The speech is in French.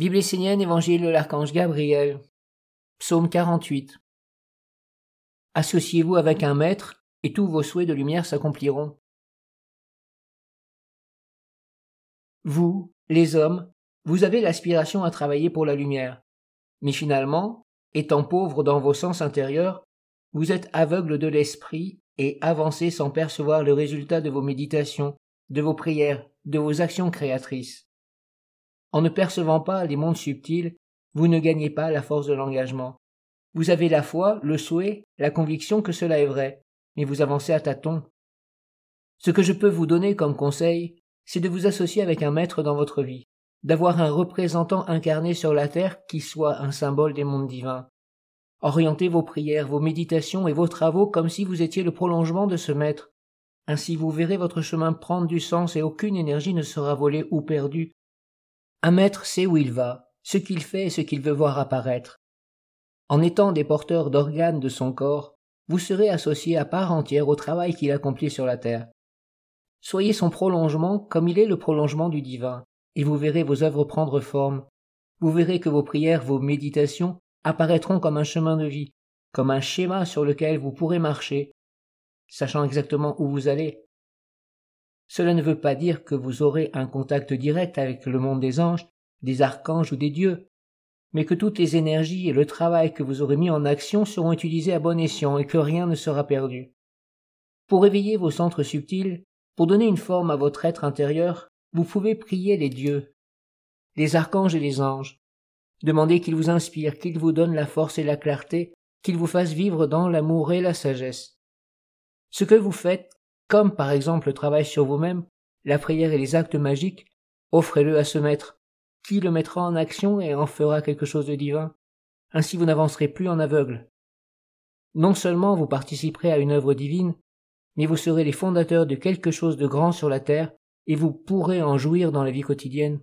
Bible essénienne, Évangile de l'archange Gabriel, Psaume 48. Associez-vous avec un maître, et tous vos souhaits de lumière s'accompliront. Vous, les hommes, vous avez l'aspiration à travailler pour la lumière. Mais finalement, étant pauvre dans vos sens intérieurs, vous êtes aveugle de l'esprit et avancez sans percevoir le résultat de vos méditations, de vos prières, de vos actions créatrices. En ne percevant pas les mondes subtils, vous ne gagnez pas la force de l'engagement. Vous avez la foi, le souhait, la conviction que cela est vrai, mais vous avancez à tâtons. Ce que je peux vous donner comme conseil, c'est de vous associer avec un maître dans votre vie, d'avoir un représentant incarné sur la terre qui soit un symbole des mondes divins. Orientez vos prières, vos méditations et vos travaux comme si vous étiez le prolongement de ce maître. Ainsi vous verrez votre chemin prendre du sens et aucune énergie ne sera volée ou perdue, un maître sait où il va, ce qu'il fait et ce qu'il veut voir apparaître. En étant des porteurs d'organes de son corps, vous serez associés à part entière au travail qu'il accomplit sur la terre. Soyez son prolongement comme il est le prolongement du divin, et vous verrez vos œuvres prendre forme. Vous verrez que vos prières, vos méditations apparaîtront comme un chemin de vie, comme un schéma sur lequel vous pourrez marcher, sachant exactement où vous allez, cela ne veut pas dire que vous aurez un contact direct avec le monde des anges, des archanges ou des dieux, mais que toutes les énergies et le travail que vous aurez mis en action seront utilisés à bon escient et que rien ne sera perdu. Pour éveiller vos centres subtils, pour donner une forme à votre être intérieur, vous pouvez prier les dieux, les archanges et les anges. Demandez qu'ils vous inspirent, qu'ils vous donnent la force et la clarté, qu'ils vous fassent vivre dans l'amour et la sagesse. Ce que vous faites comme par exemple le travail sur vous-même, la prière et les actes magiques, offrez-le à ce maître, qui le mettra en action et en fera quelque chose de divin? Ainsi vous n'avancerez plus en aveugle. Non seulement vous participerez à une œuvre divine, mais vous serez les fondateurs de quelque chose de grand sur la terre, et vous pourrez en jouir dans la vie quotidienne.